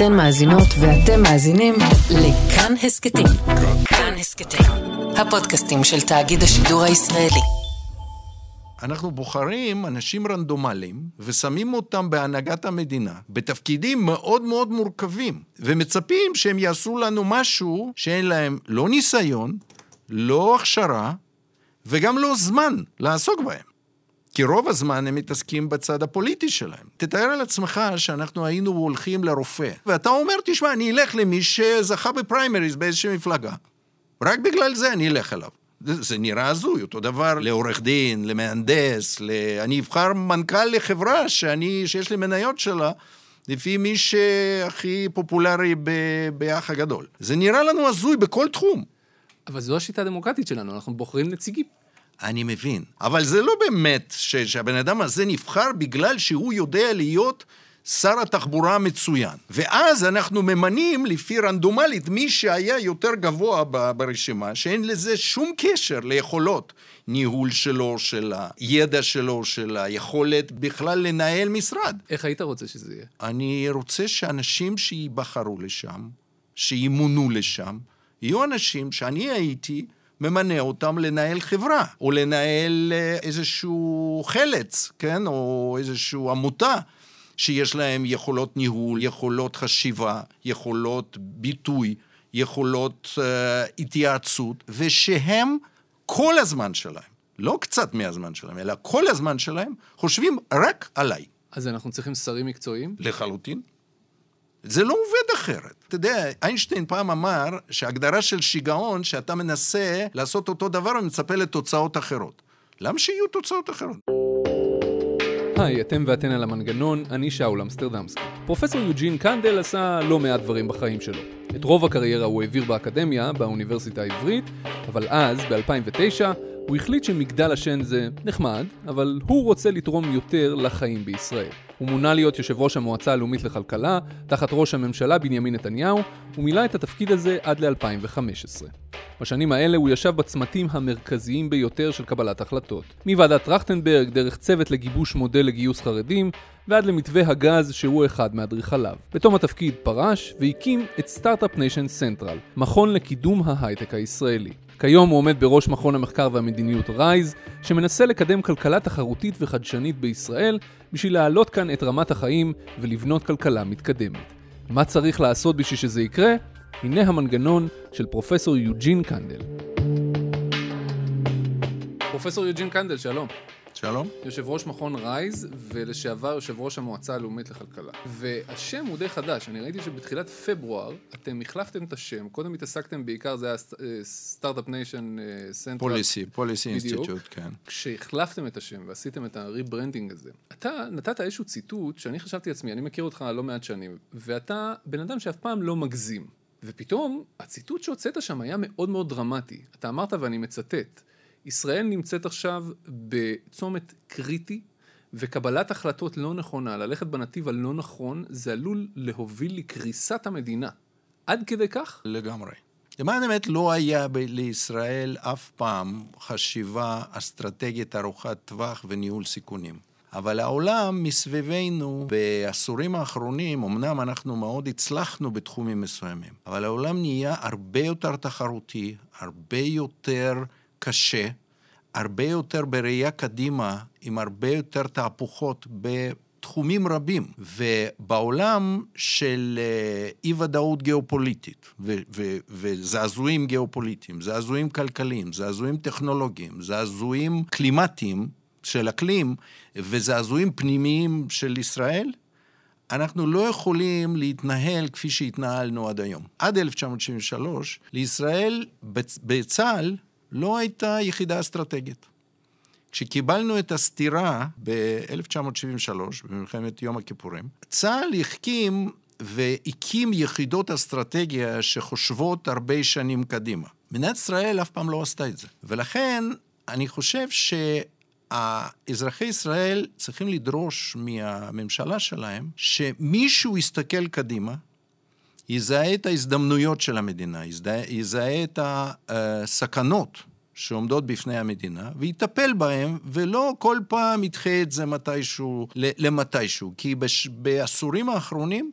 אתן מאזינות ואתם מאזינים לכאן הסכתים. כאן הסכתים, הפודקאסטים של תאגיד השידור הישראלי. אנחנו בוחרים אנשים רנדומליים ושמים אותם בהנהגת המדינה בתפקידים מאוד מאוד מורכבים ומצפים שהם יעשו לנו משהו שאין להם לא ניסיון, לא הכשרה וגם לא זמן לעסוק בהם. כי רוב הזמן הם מתעסקים בצד הפוליטי שלהם. תתאר על עצמך שאנחנו היינו הולכים לרופא, ואתה אומר, תשמע, אני אלך למי שזכה בפריימריז באיזושהי מפלגה. רק בגלל זה אני אלך אליו. זה, נראה הזוי, אותו דבר לעורך דין, למהנדס, ל... אני אבחר מנכ"ל לחברה שאני, שיש לי מניות שלה, לפי מי שהכי פופולרי ב... באח הגדול. זה נראה לנו הזוי בכל תחום. אבל זו השיטה הדמוקרטית שלנו, אנחנו בוחרים נציגים. אני מבין, אבל זה לא באמת ש... שהבן אדם הזה נבחר בגלל שהוא יודע להיות שר התחבורה המצוין. ואז אנחנו ממנים לפי רנדומלית מי שהיה יותר גבוה ברשימה, שאין לזה שום קשר ליכולות ניהול שלו, של הידע שלו, של היכולת בכלל לנהל משרד. איך היית רוצה שזה יהיה? אני רוצה שאנשים שייבחרו לשם, שימונו לשם, יהיו אנשים שאני הייתי ממנה אותם לנהל חברה, או לנהל אה, איזשהו חלץ, כן? או איזשהו עמותה. שיש להם יכולות ניהול, יכולות חשיבה, יכולות ביטוי, יכולות uh, התייעצות, ושהם כל הזמן שלהם, לא קצת מהזמן שלהם, אלא כל הזמן שלהם, חושבים רק עליי. אז אנחנו צריכים שרים מקצועיים? לחלוטין. זה לא עובד אחרת. אתה יודע, איינשטיין פעם אמר שהגדרה של שיגעון, שאתה מנסה לעשות אותו דבר ומצפה לתוצאות אחרות. למה שיהיו תוצאות אחרות? היי, אתם ואתן על המנגנון, אני שאול אמסטרדמסקי. פרופסור יוג'ין קנדל עשה לא מעט דברים בחיים שלו. את רוב הקריירה הוא העביר באקדמיה, באוניברסיטה העברית, אבל אז, ב-2009, הוא החליט שמגדל השן זה נחמד, אבל הוא רוצה לתרום יותר לחיים בישראל. הוא מונה להיות יושב ראש המועצה הלאומית לכלכלה, תחת ראש הממשלה בנימין נתניהו, ומילא את התפקיד הזה עד ל-2015. בשנים האלה הוא ישב בצמתים המרכזיים ביותר של קבלת החלטות. מוועדת טרכטנברג, דרך צוות לגיבוש מודל לגיוס חרדים, ועד למתווה הגז שהוא אחד מאדריכליו. בתום התפקיד פרש והקים את Start-Up Nation Central, מכון לקידום ההייטק הישראלי. כיום הוא עומד בראש מכון המחקר והמדיניות RISE, שמנסה לקדם כלכלה תחרותית וחדשנית בישראל, בשביל להעלות כאן את רמת החיים ולבנות כלכלה מתקדמת. מה צריך לעשות בשביל שזה יקרה? הנה המנגנון של פרופסור יוג'ין קנדל. פרופסור יוג'ין קנדל, שלום. שלום. יושב ראש מכון RISE ולשעבר יושב ראש המועצה הלאומית לכלכלה. והשם הוא די חדש, אני ראיתי שבתחילת פברואר אתם החלפתם את השם, קודם התעסקתם בעיקר, זה היה Start-Up Nation Central. Policy, Policy Institute, כן. כשהחלפתם את השם ועשיתם את ה rebranding הזה, אתה נתת איזשהו ציטוט שאני חשבתי לעצמי, אני מכיר אותך לא מעט שנים, ואתה בן אדם שאף פעם לא מגזים. ופתאום הציטוט שהוצאת שם היה מאוד מאוד דרמטי. אתה אמרת ואני מצטט, ישראל נמצאת עכשיו בצומת קריטי, וקבלת החלטות לא נכונה, ללכת בנתיב הלא נכון, זה עלול להוביל לקריסת המדינה. עד כדי כך? לגמרי. למען האמת לא היה ב- לישראל אף פעם חשיבה אסטרטגית ארוכת טווח וניהול סיכונים. אבל העולם מסביבנו בעשורים האחרונים, אמנם אנחנו מאוד הצלחנו בתחומים מסוימים, אבל העולם נהיה הרבה יותר תחרותי, הרבה יותר קשה, הרבה יותר בראייה קדימה, עם הרבה יותר תהפוכות בתחומים רבים. ובעולם של אה, אי-ודאות גיאופוליטית ו- ו- וזעזועים גיאופוליטיים, זעזועים כלכליים, זעזועים טכנולוגיים, זעזועים קלימטיים של אקלים וזעזועים פנימיים של ישראל, אנחנו לא יכולים להתנהל כפי שהתנהלנו עד היום. עד 1973, לישראל בצה"ל לא הייתה יחידה אסטרטגית. כשקיבלנו את הסתירה ב-1973, במלחמת יום הכיפורים, צה"ל החכים והקים יחידות אסטרטגיה שחושבות הרבה שנים קדימה. מדינת ישראל אף פעם לא עשתה את זה. ולכן אני חושב שהאזרחי ישראל צריכים לדרוש מהממשלה שלהם שמישהו יסתכל קדימה, יזהה את ההזדמנויות של המדינה, יזהה את הסכנות שעומדות בפני המדינה, ויטפל בהם, ולא כל פעם ידחה את זה מתישהו, למתישהו. כי בש, בעשורים האחרונים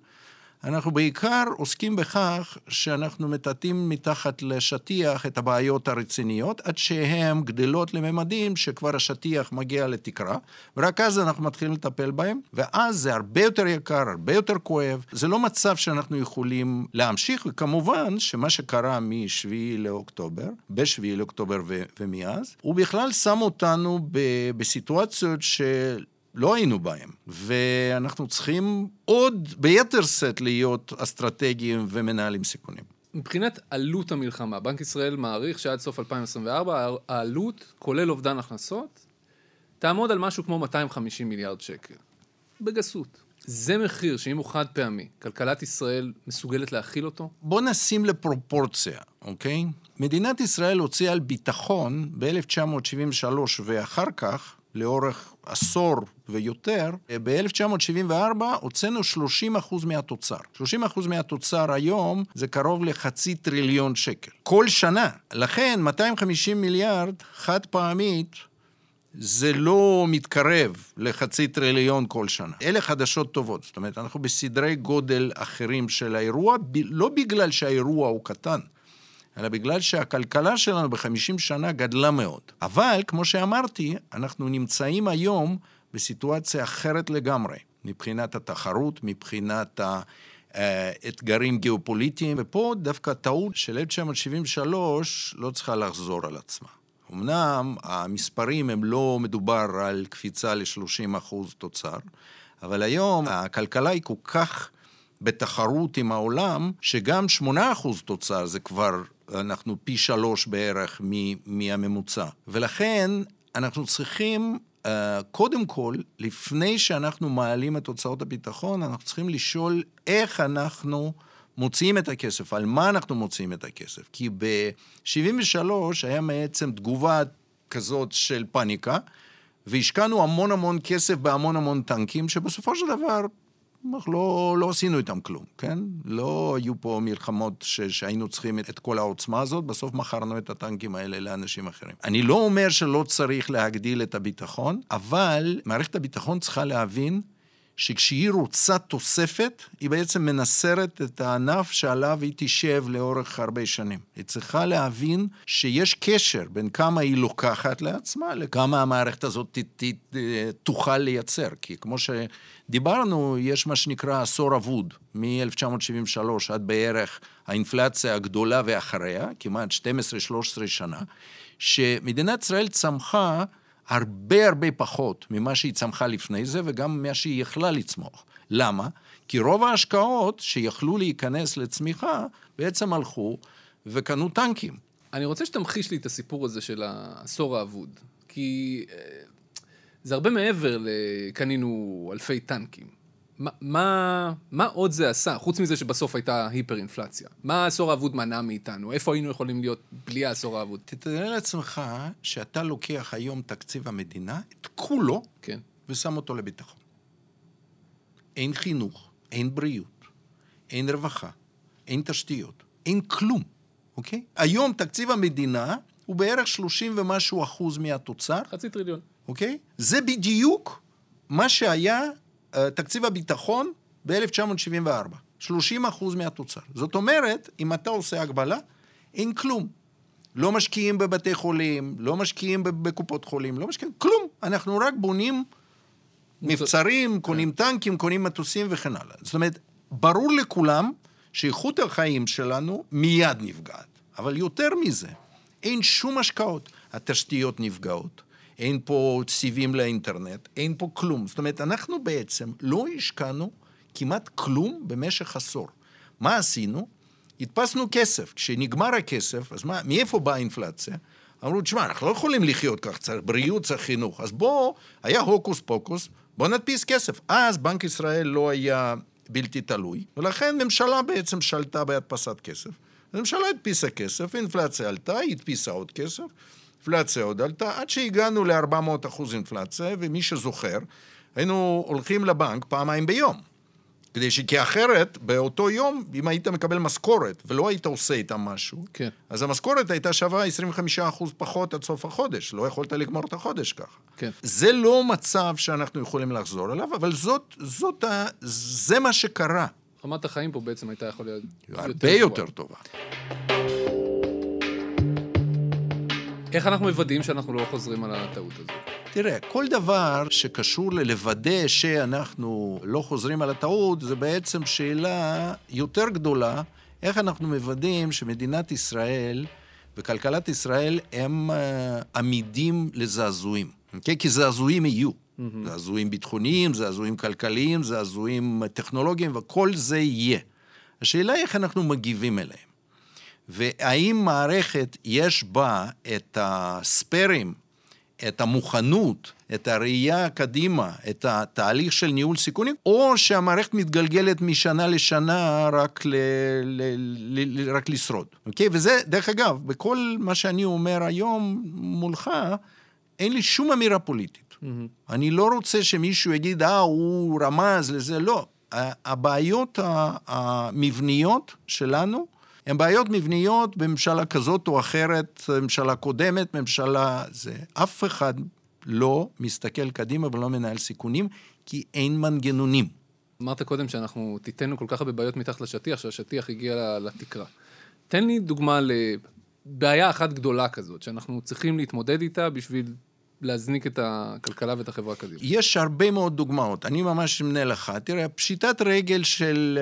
אנחנו בעיקר עוסקים בכך שאנחנו מטאטאים מתחת לשטיח את הבעיות הרציניות, עד שהן גדלות לממדים שכבר השטיח מגיע לתקרה, ורק אז אנחנו מתחילים לטפל בהן, ואז זה הרבה יותר יקר, הרבה יותר כואב. זה לא מצב שאנחנו יכולים להמשיך, וכמובן שמה שקרה מ-7 לאוקטובר, ב-7 לאוקטובר ו- ומאז, הוא בכלל שם אותנו ב- בסיטואציות של... לא היינו בהם, ואנחנו צריכים עוד ביתר שאת להיות אסטרטגיים ומנהלים סיכונים. מבחינת עלות המלחמה, בנק ישראל מעריך שעד סוף 2024 העלות, כולל אובדן הכנסות, תעמוד על משהו כמו 250 מיליארד שקל. בגסות. זה מחיר שאם הוא חד פעמי, כלכלת ישראל מסוגלת להכיל אותו? בוא נשים לפרופורציה, אוקיי? מדינת ישראל הוציאה על ביטחון ב-1973 ואחר כך לאורך עשור ויותר, ב-1974 הוצאנו 30 אחוז מהתוצר. 30 אחוז מהתוצר היום זה קרוב לחצי טריליון שקל. כל שנה. לכן 250 מיליארד חד פעמית זה לא מתקרב לחצי טריליון כל שנה. אלה חדשות טובות. זאת אומרת, אנחנו בסדרי גודל אחרים של האירוע, לא בגלל שהאירוע הוא קטן. אלא בגלל שהכלכלה שלנו בחמישים שנה גדלה מאוד. אבל, כמו שאמרתי, אנחנו נמצאים היום בסיטואציה אחרת לגמרי, מבחינת התחרות, מבחינת האתגרים גיאופוליטיים, ופה דווקא הטעות של 1973 לא צריכה לחזור על עצמה. אמנם המספרים הם לא מדובר על קפיצה ל-30 אחוז תוצר, אבל היום הכלכלה היא כל כך בתחרות עם העולם, שגם 8 אחוז תוצר זה כבר אנחנו פי שלוש בערך מהממוצע. ולכן אנחנו צריכים, uh, קודם כל, לפני שאנחנו מעלים את הוצאות הביטחון, אנחנו צריכים לשאול איך אנחנו מוציאים את הכסף, על מה אנחנו מוציאים את הכסף. כי ב-73' היה בעצם תגובה כזאת של פאניקה, והשקענו המון המון כסף בהמון המון טנקים, שבסופו של דבר אנחנו לא, לא עשינו איתם כלום, כן? לא היו פה מלחמות ש, שהיינו צריכים את כל העוצמה הזאת, בסוף מכרנו את הטנקים האלה לאנשים אחרים. אני לא אומר שלא צריך להגדיל את הביטחון, אבל מערכת הביטחון צריכה להבין שכשהיא רוצה תוספת, היא בעצם מנסרת את הענף שעליו היא תשב לאורך הרבה שנים. היא צריכה להבין שיש קשר בין כמה היא לוקחת לעצמה לכמה המערכת הזאת ת, ת, ת, תוכל לייצר. כי כמו שדיברנו, יש מה שנקרא עשור אבוד, מ-1973 עד בערך האינפלציה הגדולה ואחריה, כמעט 12-13 שנה, שמדינת ישראל צמחה הרבה הרבה פחות ממה שהיא צמחה לפני זה, וגם ממה שהיא יכלה לצמוח. למה? כי רוב ההשקעות שיכלו להיכנס לצמיחה, בעצם הלכו וקנו טנקים. אני רוצה שתמחיש לי את הסיפור הזה של העשור האבוד, כי אה, זה הרבה מעבר לקנינו אלפי טנקים. מה, מה, מה עוד זה עשה, חוץ מזה שבסוף הייתה היפר-אינפלציה? מה העשור האבוד מנע מאיתנו? איפה היינו יכולים להיות בלי העשור האבוד? תתאר לעצמך שאתה לוקח היום תקציב המדינה, את כולו, כן. ושם אותו לביטחון. אין חינוך, אין בריאות, אין רווחה, אין תשתיות, אין כלום, אוקיי? היום תקציב המדינה הוא בערך 30 ומשהו אחוז מהתוצר. חצי טריליון. אוקיי? זה בדיוק מה שהיה תקציב הביטחון ב-1974, 30 אחוז מהתוצר. זאת אומרת, אם אתה עושה הגבלה, אין כלום. לא משקיעים בבתי חולים, לא משקיעים בקופות חולים, לא משקיעים, כלום. אנחנו רק בונים מבצרים, קונים כן. טנקים, קונים מטוסים וכן הלאה. זאת אומרת, ברור לכולם שאיכות החיים שלנו מיד נפגעת. אבל יותר מזה, אין שום השקעות. התשתיות נפגעות, אין פה סיבים לאינטרנט, אין פה כלום. זאת אומרת, אנחנו בעצם לא השקענו כמעט כלום במשך עשור. מה עשינו? הדפסנו כסף. כשנגמר הכסף, אז מה, מאיפה באה האינפלציה? אמרו, תשמע, אנחנו לא יכולים לחיות כך, צריך בריאות, צריך חינוך. אז בוא, היה הוקוס פוקוס, בוא נדפיס כסף. אז בנק ישראל לא היה בלתי תלוי, ולכן ממשלה בעצם שלטה בהדפסת כסף. הממשלה הדפיסה כסף, אינפלציה עלתה, היא הדפיסה עוד כסף, אינפלציה עוד עלתה, עד שהגענו ל-400 אחוז אינפלציה, ומי שזוכר, היינו הולכים לבנק פעמיים ביום. כדי ש... כי אחרת, באותו יום, אם היית מקבל משכורת ולא היית עושה איתה משהו, כן. אז המשכורת הייתה שווה 25% פחות עד סוף החודש. לא יכולת לגמור את החודש ככה. כן. זה לא מצב שאנחנו יכולים לחזור אליו, אבל זאת, זאת ה... זה מה שקרה. רמת החיים פה בעצם הייתה יכולה להיות הרבה גבוהה. יותר טובה. איך אנחנו מוודאים שאנחנו לא חוזרים על הטעות הזו? תראה, כל דבר שקשור ללוודא שאנחנו לא חוזרים על הטעות, זה בעצם שאלה יותר גדולה, איך אנחנו מוודאים שמדינת ישראל וכלכלת ישראל הם uh, עמידים לזעזועים. Okay? כי זעזועים יהיו. Mm-hmm. זעזועים ביטחוניים, זעזועים כלכליים, זעזועים טכנולוגיים, וכל זה יהיה. השאלה היא איך אנחנו מגיבים אליהם. והאם מערכת יש בה את הספיירים, את המוכנות, את הראייה קדימה, את התהליך של ניהול סיכונים, או שהמערכת מתגלגלת משנה לשנה רק, ל, ל, ל, רק לשרוד. אוקיי? וזה, דרך אגב, בכל מה שאני אומר היום מולך, אין לי שום אמירה פוליטית. Mm-hmm. אני לא רוצה שמישהו יגיד, אה, הוא רמז לזה, לא. הבעיות המבניות שלנו, הן בעיות מבניות בממשלה כזאת או אחרת, ממשלה קודמת, ממשלה זה. אף אחד לא מסתכל קדימה ולא מנהל סיכונים, כי אין מנגנונים. אמרת קודם שאנחנו תיתנו כל כך הרבה בעיות מתחת לשטיח, שהשטיח הגיע לתקרה. תן לי דוגמה לבעיה אחת גדולה כזאת, שאנחנו צריכים להתמודד איתה בשביל להזניק את הכלכלה ואת החברה קדימה. יש הרבה מאוד דוגמאות, אני ממש אמנה לך. תראה, פשיטת רגל של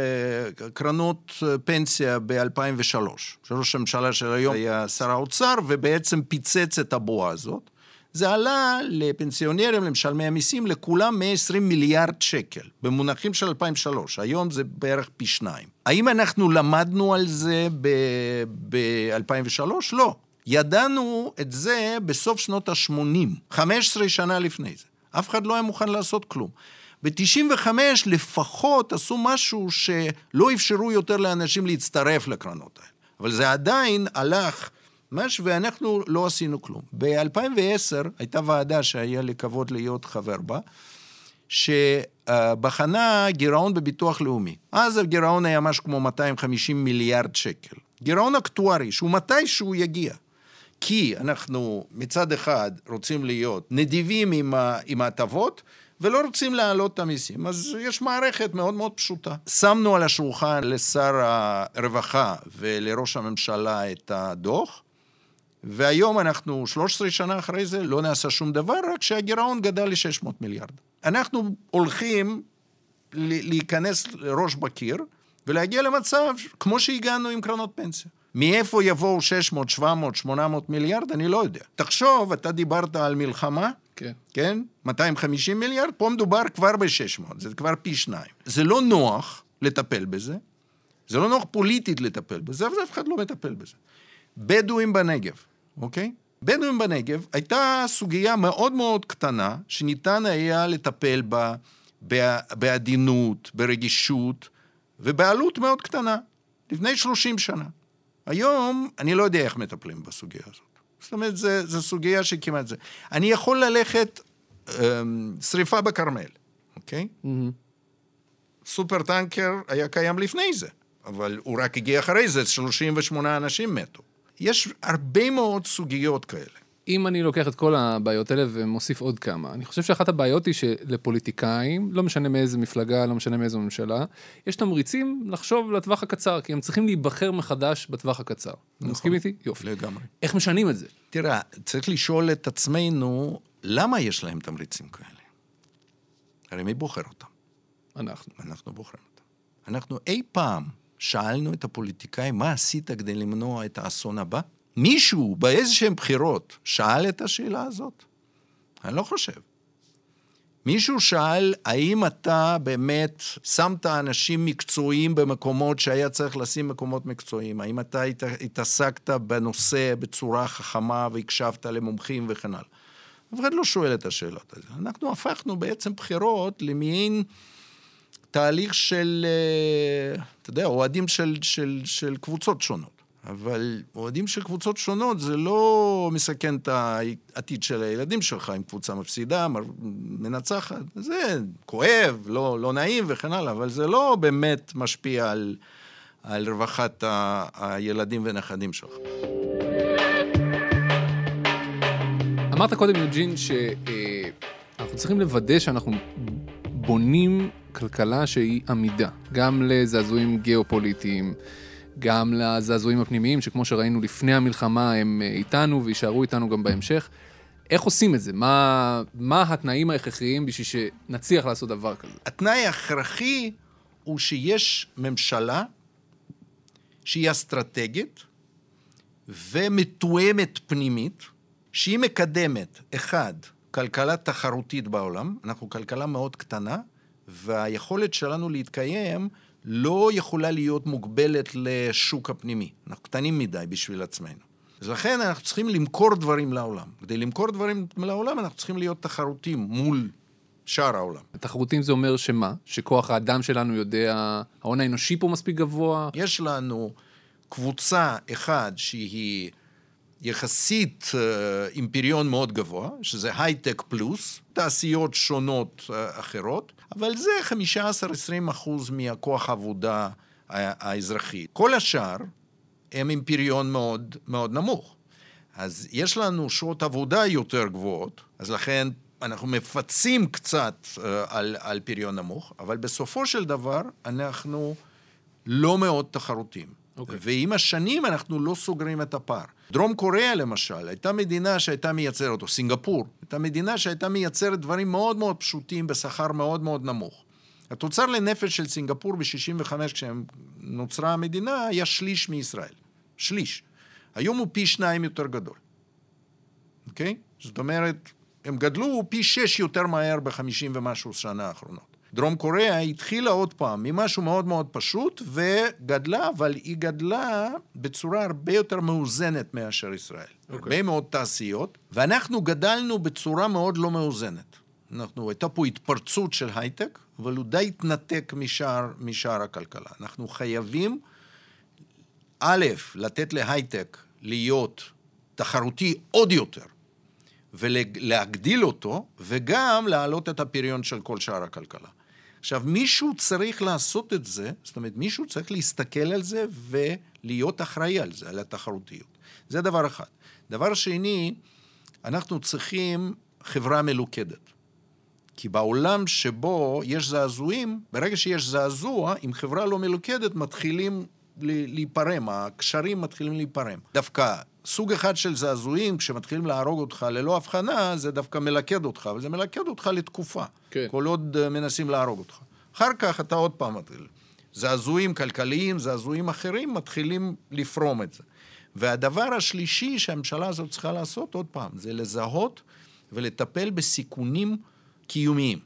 uh, קרנות פנסיה ב-2003, שראש הממשלה של היום היה שר האוצר, ובעצם פיצץ את הבועה הזאת. זה עלה לפנסיונרים, למשלמי המיסים, לכולם 120 מיליארד שקל, במונחים של 2003, היום זה בערך פי שניים. האם אנחנו למדנו על זה ב-2003? ב- לא. ידענו את זה בסוף שנות ה-80, 15 שנה לפני זה. אף אחד לא היה מוכן לעשות כלום. ב-95 לפחות עשו משהו שלא אפשרו יותר לאנשים להצטרף לקרנות האלה. אבל זה עדיין הלך משהו, ואנחנו לא עשינו כלום. ב-2010 הייתה ועדה שהיה לי כבוד להיות חבר בה, שבחנה גירעון בביטוח לאומי. אז הגירעון היה משהו כמו 250 מיליארד שקל. גירעון אקטוארי, שהוא מתישהו יגיע. כי אנחנו מצד אחד רוצים להיות נדיבים עם ההטבות, ולא רוצים להעלות את המיסים. אז יש מערכת מאוד מאוד פשוטה. שמנו על השולחן לשר הרווחה ולראש הממשלה את הדוח, והיום אנחנו 13 שנה אחרי זה, לא נעשה שום דבר, רק שהגירעון גדל ל-600 מיליארד. אנחנו הולכים להיכנס ראש בקיר ולהגיע למצב כמו שהגענו עם קרנות פנסיה. מאיפה יבואו 600, 700, 800 מיליארד? אני לא יודע. תחשוב, אתה דיברת על מלחמה, כן. כן? 250 מיליארד, פה מדובר כבר ב-600, זה כבר פי שניים. זה לא נוח לטפל בזה, זה לא נוח פוליטית לטפל בזה, אבל אף אחד לא מטפל בזה. בדואים בנגב, אוקיי? בדואים בנגב הייתה סוגיה מאוד מאוד קטנה, שניתן היה לטפל בה בעדינות, ברגישות, ובעלות מאוד קטנה, לפני 30 שנה. היום, אני לא יודע איך מטפלים בסוגיה הזאת. זאת אומרת, זו סוגיה שכמעט זה. אני יכול ללכת, אמ, שריפה בכרמל, אוקיי? Mm-hmm. סופר טנקר היה קיים לפני זה, אבל הוא רק הגיע אחרי זה, 38 אנשים מתו. יש הרבה מאוד סוגיות כאלה. אם אני לוקח את כל הבעיות האלה ומוסיף עוד כמה, אני חושב שאחת הבעיות היא שלפוליטיקאים, לא משנה מאיזה מפלגה, לא משנה מאיזו ממשלה, יש תמריצים לחשוב לטווח הקצר, כי הם צריכים להיבחר מחדש בטווח הקצר. נכון. מסכים איתי? יופי. לגמרי. איך משנים את זה? תראה, צריך לשאול את עצמנו, למה יש להם תמריצים כאלה? הרי מי בוחר אותם? אנחנו. אנחנו בוחרים אותם. אנחנו אי פעם שאלנו את הפוליטיקאים, מה עשית כדי למנוע את האסון הבא? מישהו באיזשהם בחירות שאל את השאלה הזאת? אני לא חושב. מישהו שאל, האם אתה באמת שמת אנשים מקצועיים במקומות שהיה צריך לשים מקומות מקצועיים? האם אתה התעסקת בנושא בצורה חכמה והקשבת למומחים וכן הלאה? אף אחד לא שואל את השאלות האלה. אנחנו הפכנו בעצם בחירות למעין תהליך של, אה, אתה יודע, אוהדים של, של, של קבוצות שונות. אבל אוהדים של קבוצות שונות זה לא מסכן את העתיד של הילדים שלך אם קבוצה מפסידה, מנצחת. זה כואב, לא, לא נעים וכן הלאה, אבל זה לא באמת משפיע על, על רווחת ה, הילדים ונכדים שלך. אמרת קודם, יוג'ין, שאנחנו צריכים לוודא שאנחנו בונים כלכלה שהיא עמידה, גם לזעזועים גיאופוליטיים, גם לזעזועים הפנימיים, שכמו שראינו לפני המלחמה הם אה, איתנו ויישארו איתנו גם בהמשך. איך עושים את זה? מה, מה התנאים ההכרחיים בשביל שנצליח לעשות דבר כזה? התנאי ההכרחי הוא שיש ממשלה שהיא אסטרטגית ומתואמת פנימית, שהיא מקדמת, אחד, כלכלה תחרותית בעולם, אנחנו כלכלה מאוד קטנה, והיכולת שלנו להתקיים לא יכולה להיות מוגבלת לשוק הפנימי. אנחנו קטנים מדי בשביל עצמנו. אז לכן אנחנו צריכים למכור דברים לעולם. כדי למכור דברים לעולם אנחנו צריכים להיות תחרותים מול שאר העולם. תחרותים זה אומר שמה? שכוח האדם שלנו יודע, ההון האנושי פה מספיק גבוה? יש לנו קבוצה אחת שהיא יחסית אה, עם פריון מאוד גבוה, שזה הייטק פלוס, תעשיות שונות אה, אחרות, אבל זה 15-20 אחוז מהכוח העבודה האזרחי. כל השאר הם עם פריון מאוד מאוד נמוך. אז יש לנו שעות עבודה יותר גבוהות, אז לכן אנחנו מפצים קצת על, על פריון נמוך, אבל בסופו של דבר אנחנו לא מאוד תחרותיים. Okay. אוקיי. ועם השנים אנחנו לא סוגרים את הפער. דרום קוריאה למשל, הייתה מדינה שהייתה מייצרת, או סינגפור, הייתה מדינה שהייתה מייצרת דברים מאוד מאוד פשוטים בשכר מאוד מאוד נמוך. התוצר לנפש של סינגפור ב-65, כשנוצרה המדינה, היה שליש מישראל. שליש. היום הוא פי שניים יותר גדול, אוקיי? זאת אומרת, הם גדלו פי שש יותר מהר בחמישים ומשהו שנה האחרונות. דרום קוריאה התחילה עוד פעם ממשהו מאוד מאוד פשוט וגדלה, אבל היא גדלה בצורה הרבה יותר מאוזנת מאשר ישראל. Okay. אוקיי. הרבה מאוד תעשיות, ואנחנו גדלנו בצורה מאוד לא מאוזנת. אנחנו, הייתה פה התפרצות של הייטק, אבל הוא די התנתק משאר, משאר הכלכלה. אנחנו חייבים, א', לתת להייטק להיות תחרותי עוד יותר, ולהגדיל אותו, וגם להעלות את הפריון של כל שאר הכלכלה. עכשיו, מישהו צריך לעשות את זה, זאת אומרת, מישהו צריך להסתכל על זה ולהיות אחראי על זה, על התחרותיות. זה דבר אחד. דבר שני, אנחנו צריכים חברה מלוכדת. כי בעולם שבו יש זעזועים, ברגע שיש זעזוע, אם חברה לא מלוכדת, מתחילים להיפרם, הקשרים מתחילים להיפרם. דווקא סוג אחד של זעזועים, כשמתחילים להרוג אותך ללא הבחנה, זה דווקא מלכד אותך, אבל זה מלכד אותך לתקופה. כן. כל עוד אה, מנסים להרוג אותך. אחר כך אתה עוד פעם מתחיל. זעזועים כלכליים, זעזועים אחרים, מתחילים לפרום את זה. והדבר השלישי שהממשלה הזאת צריכה לעשות, עוד פעם, זה לזהות ולטפל בסיכונים קיומיים.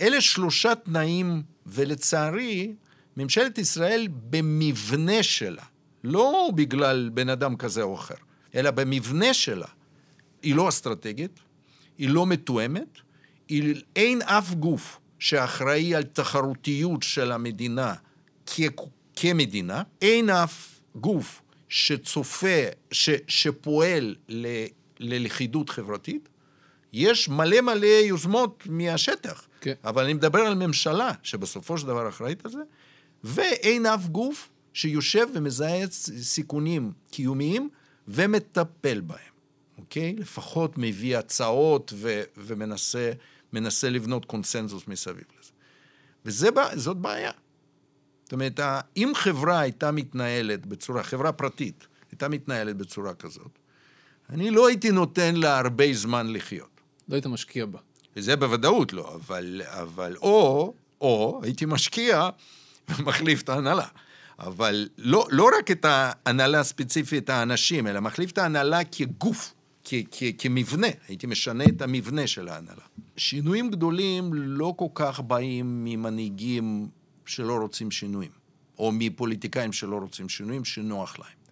אלה שלושה תנאים, ולצערי, ממשלת ישראל במבנה שלה, לא בגלל בן אדם כזה או אחר, אלא במבנה שלה, היא לא אסטרטגית, היא לא מתואמת, היא, אין אף גוף שאחראי על תחרותיות של המדינה כ, כמדינה, אין אף גוף שצופה, ש, שפועל ל, ללכידות חברתית. יש מלא מלא יוזמות מהשטח, כן. אבל אני מדבר על ממשלה שבסופו של דבר אחראית על זה, ואין אף גוף שיושב ומזהה סיכונים קיומיים ומטפל בהם, אוקיי? לפחות מביא הצעות ו- ומנסה לבנות קונסנזוס מסביב לזה. וזאת בעיה. זאת אומרת, אם חברה הייתה מתנהלת בצורה, חברה פרטית הייתה מתנהלת בצורה כזאת, אני לא הייתי נותן לה הרבה זמן לחיות. לא היית משקיע בה. וזה בוודאות לא, אבל, אבל או, או הייתי משקיע ומחליף את ההנהלה. אבל לא, לא רק את ההנהלה הספציפית, האנשים, אלא מחליף את ההנהלה כגוף, כ, כ, כמבנה, הייתי משנה את המבנה של ההנהלה. שינויים גדולים לא כל כך באים ממנהיגים שלא רוצים שינויים, או מפוליטיקאים שלא רוצים שינויים, שנוח להם.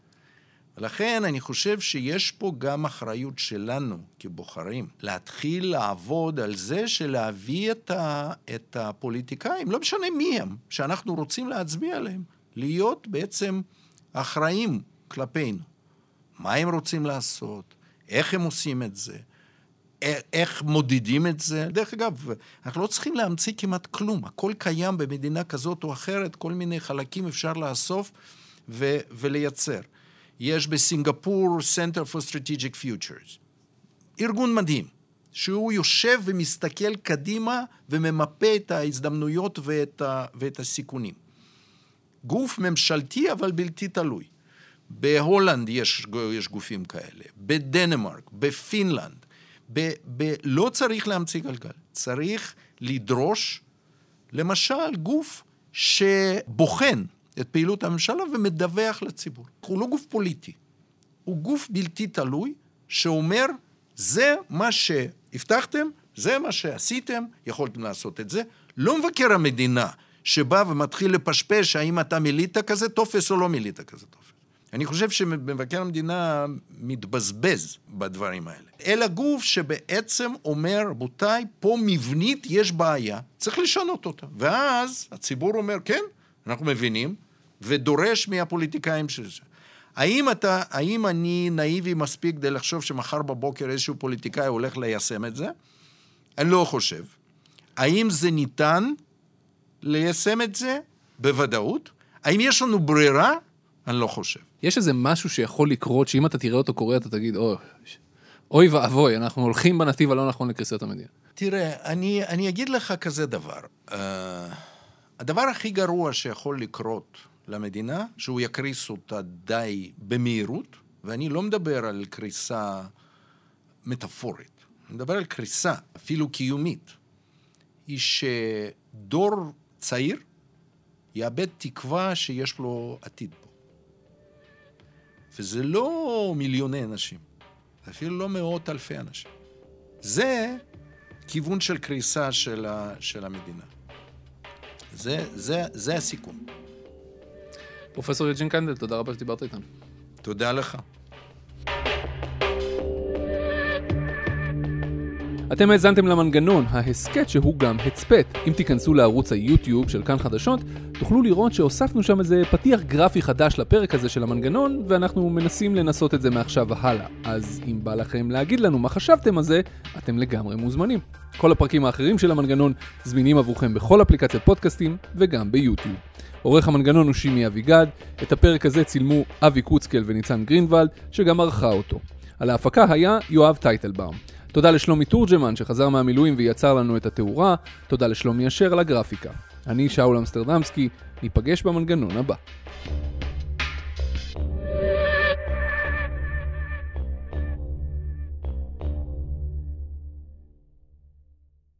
ולכן אני חושב שיש פה גם אחריות שלנו כבוחרים, להתחיל לעבוד על זה שלהביא את, ה, את הפוליטיקאים, לא משנה מי הם, שאנחנו רוצים להצביע עליהם, להיות בעצם אחראים כלפינו. מה הם רוצים לעשות, איך הם עושים את זה, איך מודדים את זה. דרך אגב, אנחנו לא צריכים להמציא כמעט כלום, הכל קיים במדינה כזאת או אחרת, כל מיני חלקים אפשר לאסוף ו- ולייצר. יש בסינגפור Center for Strategic Futures, ארגון מדהים, שהוא יושב ומסתכל קדימה וממפה את ההזדמנויות ואת, ה, ואת הסיכונים. גוף ממשלתי אבל בלתי תלוי. בהולנד יש, יש גופים כאלה, בדנמרק, בפינלנד. ב, ב, לא צריך להמציא גלגל, צריך לדרוש, למשל, גוף שבוחן את פעילות הממשלה ומדווח לציבור. הוא לא גוף פוליטי, הוא גוף בלתי תלוי שאומר, זה מה שהבטחתם, זה מה שעשיתם, יכולתם לעשות את זה. לא מבקר המדינה שבא ומתחיל לפשפש האם אתה מילאת כזה טופס או לא מילאת כזה טופס. אני חושב שמבקר המדינה מתבזבז בדברים האלה. אלא גוף שבעצם אומר, רבותיי, פה מבנית יש בעיה, צריך לשנות אותה. ואז הציבור אומר, כן, אנחנו מבינים, ודורש מהפוליטיקאים של זה. האם אתה, האם אני נאיבי מספיק כדי לחשוב שמחר בבוקר איזשהו פוליטיקאי הולך ליישם את זה? אני לא חושב. האם זה ניתן ליישם את זה? בוודאות. האם יש לנו ברירה? אני לא חושב. יש איזה משהו שיכול לקרות, שאם אתה תראה אותו קורה, אתה תגיד, אוי, אוי ואבוי, אנחנו הולכים בנתיב הלא נכון לקריסת המדינה. תראה, אני, אני אגיד לך כזה דבר. Uh, הדבר הכי גרוע שיכול לקרות למדינה, שהוא יקריס אותה די במהירות, ואני לא מדבר על קריסה מטאפורית, אני מדבר על קריסה, אפילו קיומית, היא שדור צעיר יאבד תקווה שיש לו עתיד פה. וזה לא מיליוני אנשים, זה אפילו לא מאות אלפי אנשים. זה כיוון של קריסה של, ה, של המדינה. זה, זה, זה הסיכון. פרופסור יוג'ין קנדל, תודה רבה שדיברת איתנו. תודה לך. אתם האזנתם למנגנון, ההסכת שהוא גם הצפת. אם תיכנסו לערוץ היוטיוב של כאן חדשות, תוכלו לראות שהוספנו שם איזה פתיח גרפי חדש לפרק הזה של המנגנון, ואנחנו מנסים לנסות את זה מעכשיו והלאה. אז אם בא לכם להגיד לנו מה חשבתם על זה, אתם לגמרי מוזמנים. כל הפרקים האחרים של המנגנון זמינים עבורכם בכל אפליקציית פודקאסטים וגם ביוטיוב. עורך המנגנון הוא שימי אביגד, את הפרק הזה צילמו אבי קוצקל וניצן גרינוולד, שגם ערכה אותו. על ההפקה היה יואב טייטלבאום. תודה לשלומי תורג'מן שחזר מהמילואים ויצר לנו את התאורה, תודה לשלומי אשר על הגרפיקה. אני שאול אמסטרדמסקי, ניפגש במנגנון הבא.